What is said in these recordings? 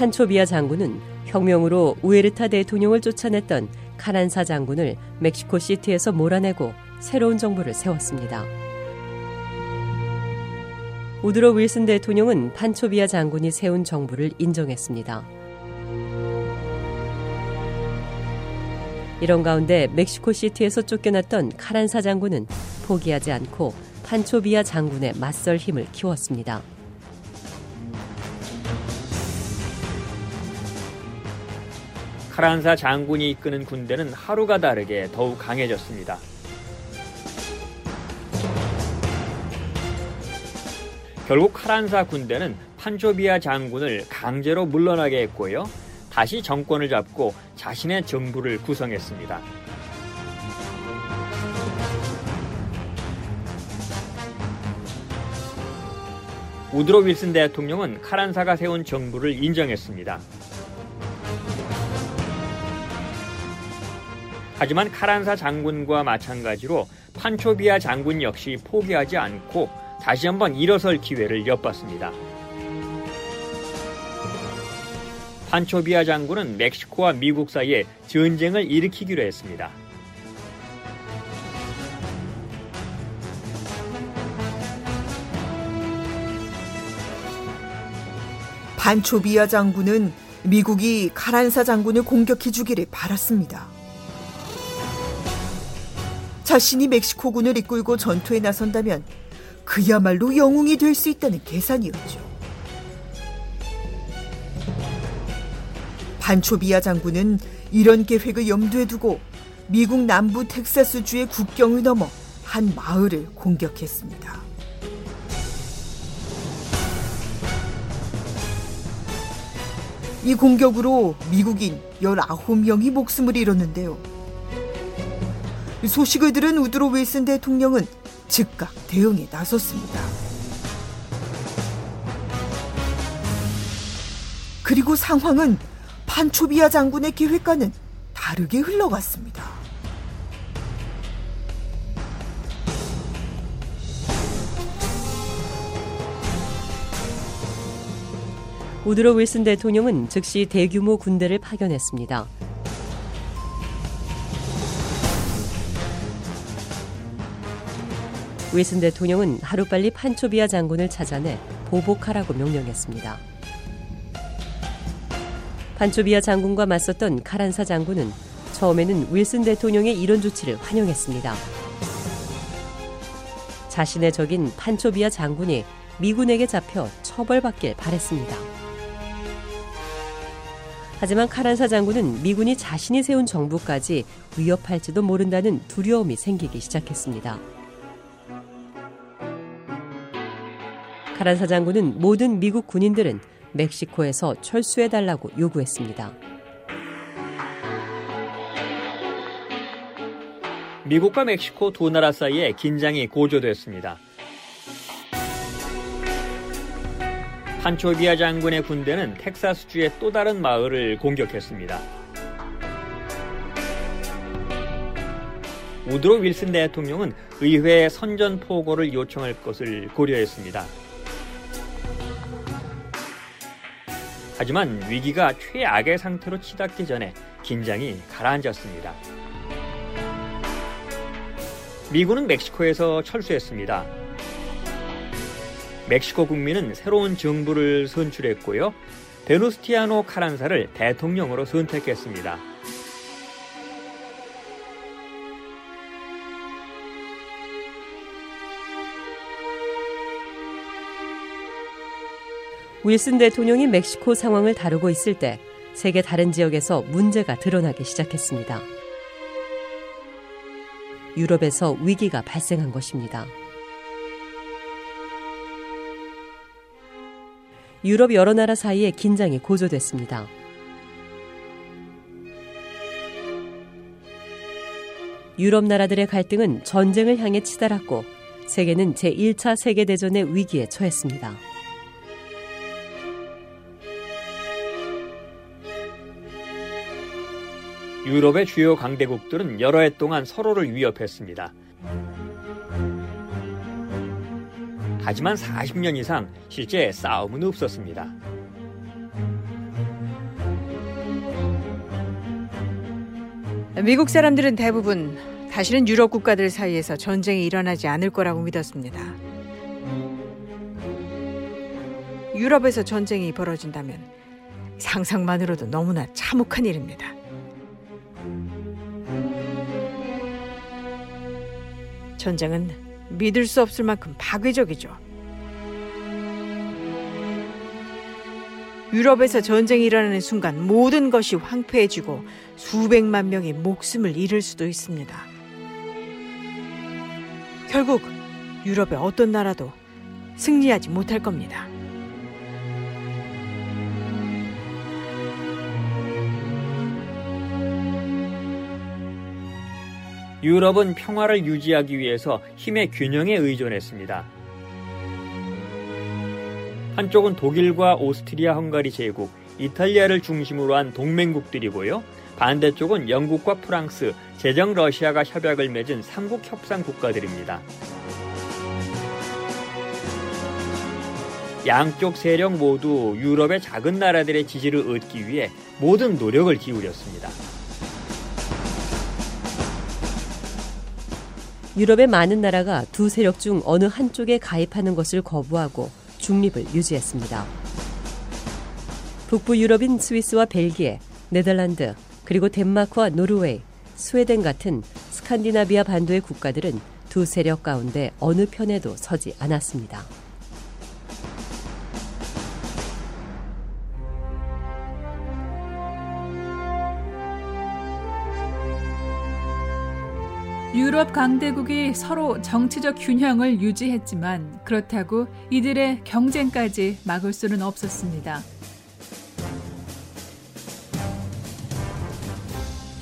판초비아 장군은 혁명으로 우에르타 대통령을 쫓아냈던 카란사 장군을 멕시코 시티에서 몰아내고 새로운 정부를 세웠습니다. 우드로 윌슨 대통령은 판초비아 장군이 세운 정부를 인정했습니다. 이런 가운데 멕시코 시티에서 쫓겨났던 카란사 장군은 포기하지 않고 판초비아 장군의 맞설 힘을 키웠습니다. 카란사 장군이 이끄는 군대는 하루가 다르게 더욱 강해졌습니다. 결국 카란사 군대는 판초비아 장군을 강제로 물러나게 했고요. 다시 정권을 잡고 자신의 정부를 구성했습니다. 우드로 윌슨 대통령은 카란사가 세운 정부를 인정했습니다. 하지만 카란사 장군과 마찬가지로 판초비아 장군 역시 포기하지 않고 다시 한번 일어설 기회를 엿봤습니다. 판초비아 장군은 멕시코와 미국 사이에 전쟁을 일으키기로 했습니다. 판초비아 장군은 미국이 카란사 장군을 공격해 주기를 바랐습니다. 자신이 멕시코군을 이끌고 전투에 나선다면 그야말로 영웅이 될 수 있다는 계산이었죠. 반초비아 장군은 이런 계획을 염두에 두고 미국 남부 텍사스주의 국경을 넘어 한 마을을 공격했습니다. 이 공격으로 미국인 19명이 목숨을 잃었는데요. 소식을 들은 우드로 윌슨 대통령은 즉각 대응에 나섰습니다. 그리고 상황은 판초비아 장군의 계획과는 다르게 흘러갔습니다. 우드로 윌슨 대통령은 즉시 대규모 군대를 파견했습니다. 윌슨 대통령은 하루빨리 판초비아 장군을 찾아내 보복하라고 명령했습니다. 판초비아 장군과 맞섰던 카란사 장군은 처음에는 윌슨 대통령의 이런 조치를 환영했습니다. 자신의 적인 판초비아 장군이 미군에게 잡혀 처벌받길 바랬습니다. 하지만 카란사 장군은 미군이 자신이 세운 정부까지 위협할지도 모른다는 두려움이 생기기 시작했습니다. 카란사 장군은 모든 미국 군인들은 멕시코에서 철수해달라고 요구했습니다. 미국과 멕시코 두 나라 사이에 긴장이 고조됐습니다. 판초비아 장군의 군대는 텍사스주의 또 다른 마을을 공격했습니다. 우드로 윌슨 대통령은 의회에 선전포고를 요청할 것을 고려했습니다. 하지만 위기가 최악의 상태로 치닫기 전에 긴장이 가라앉았습니다. 미군은 멕시코에서 철수했습니다. 멕시코 국민은 새로운 정부를 선출했고요. 베누스티아노 카란사를 대통령으로 선택했습니다. 윌슨 대통령이 멕시코 상황을 다루고 있을 때 세계 다른 지역에서 문제가 드러나기 시작했습니다. 유럽에서 위기가 발생한 것입니다. 유럽 여러 나라 사이에 긴장이 고조됐습니다. 유럽 나라들의 갈등은 전쟁을 향해 치달았고 세계는 제1차 세계대전의 위기에 처했습니다. 유럽의 주요 강대국들은 여러 해 동안 서로를 위협했습니다. 하지만 40년 이상 실제 싸움은 없었습니다. 미국 사람들은 대부분 다시는 유럽 국가들 사이에서 전쟁이 일어나지 않을 거라고 믿었습니다. 유럽에서 전쟁이 벌어진다면 상상만으로도 너무나 참혹한 일입니다. 전쟁은 믿을 수 없을 만큼 파괴적이죠. 유럽에서 전쟁이 일어나는 순간 모든 것이 황폐해지고 수백만 명이 목숨을 잃을 수도 있습니다. 결국 유럽의 어떤 나라도 승리하지 못할 겁니다. 유럽은 평화를 유지하기 위해서 힘의 균형에 의존했습니다. 한쪽은 독일과 오스트리아 헝가리 제국, 이탈리아를 중심으로 한 동맹국들이고요. 반대쪽은 영국과 프랑스, 제정 러시아가 협약을 맺은 삼국 협상 국가들입니다. 양쪽 세력 모두 유럽의 작은 나라들의 지지를 얻기 위해 모든 노력을 기울였습니다. 유럽의 많은 나라가 두 세력 중 어느 한쪽에 가입하는 것을 거부하고 중립을 유지했습니다. 북부 유럽인 스위스와 벨기에, 네덜란드, 그리고 덴마크와 노르웨이, 스웨덴 같은 스칸디나비아 반도의 국가들은 두 세력 가운데 어느 편에도 서지 않았습니다. 유럽 강대국이 서로 정치적 균형을 유지했지만 그렇다고 이들의 경쟁까지 막을 수는 없었습니다.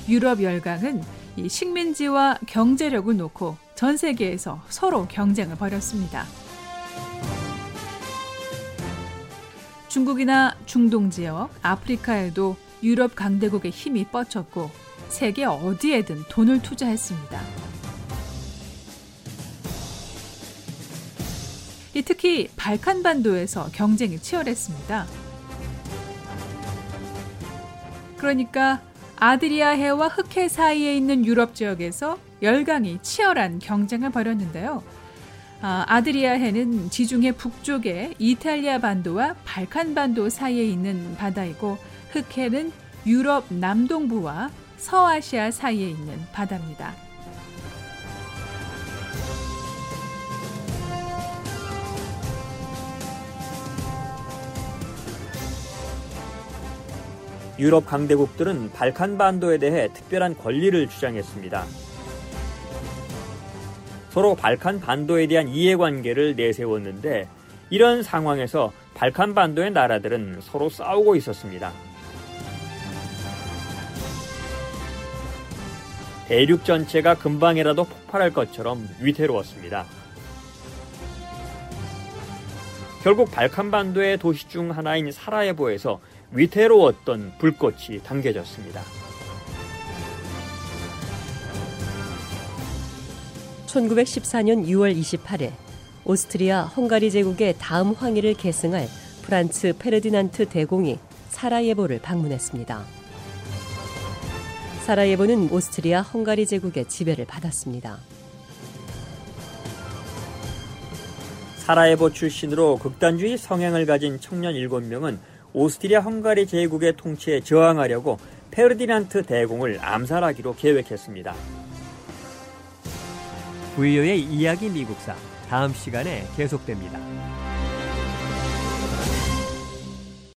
유럽 열강은 이 식민지와 경제력을 놓고 전 세계에서 서로 경쟁을 벌였습니다. 중국이나 중동 지역, 아프리카에도 유럽 강대국의 힘이 뻗쳤고 세계 어디에든 돈을 투자했습니다. 특히 발칸반도에서 경쟁이 치열했습니다. 그러니까 아드리아해와 흑해 사이에 있는 유럽 지역에서 열강이 치열한 경쟁을 벌였는데요. 아, 드리아해는 지중해 북쪽에 이탈리아 반도와 발칸 반도 사이에 있는 바다이고 흑해는 유럽 남동부와 서아시아 사이에 있는 바다입니다. 유럽 강대국들은 발칸 반도에 대해 특별한 권리를 주장했습니다. 서로 발칸 반도에 대한 이해관계를 내세웠는데 이런 상황에서 발칸 반도의 나라들은 서로 싸우고 있었습니다. 대륙 전체가 금방이라도 폭발할 것처럼 위태로웠습니다. 결국 발칸반도의 도시 중 하나인 사라예보에서 위태로웠던 불꽃이 당겨졌습니다. 1914년 6월 28일 오스트리아 헝가리 제국의 다음 황위를 계승할 프란츠 페르디난트 대공이 사라예보를 방문했습니다. 사라예보는 오스트리아 헝가리 제국의 지배를 받았습니다. 사라예보 출신으로 극단주의 성향을 가진 청년 7명은 오스트리아 헝가리 제국의 통치에 저항하려고 페르디난트 대공을 암살하기로 계획했습니다. 부이오의 이야기 미국사 다음 시간에 계속됩니다.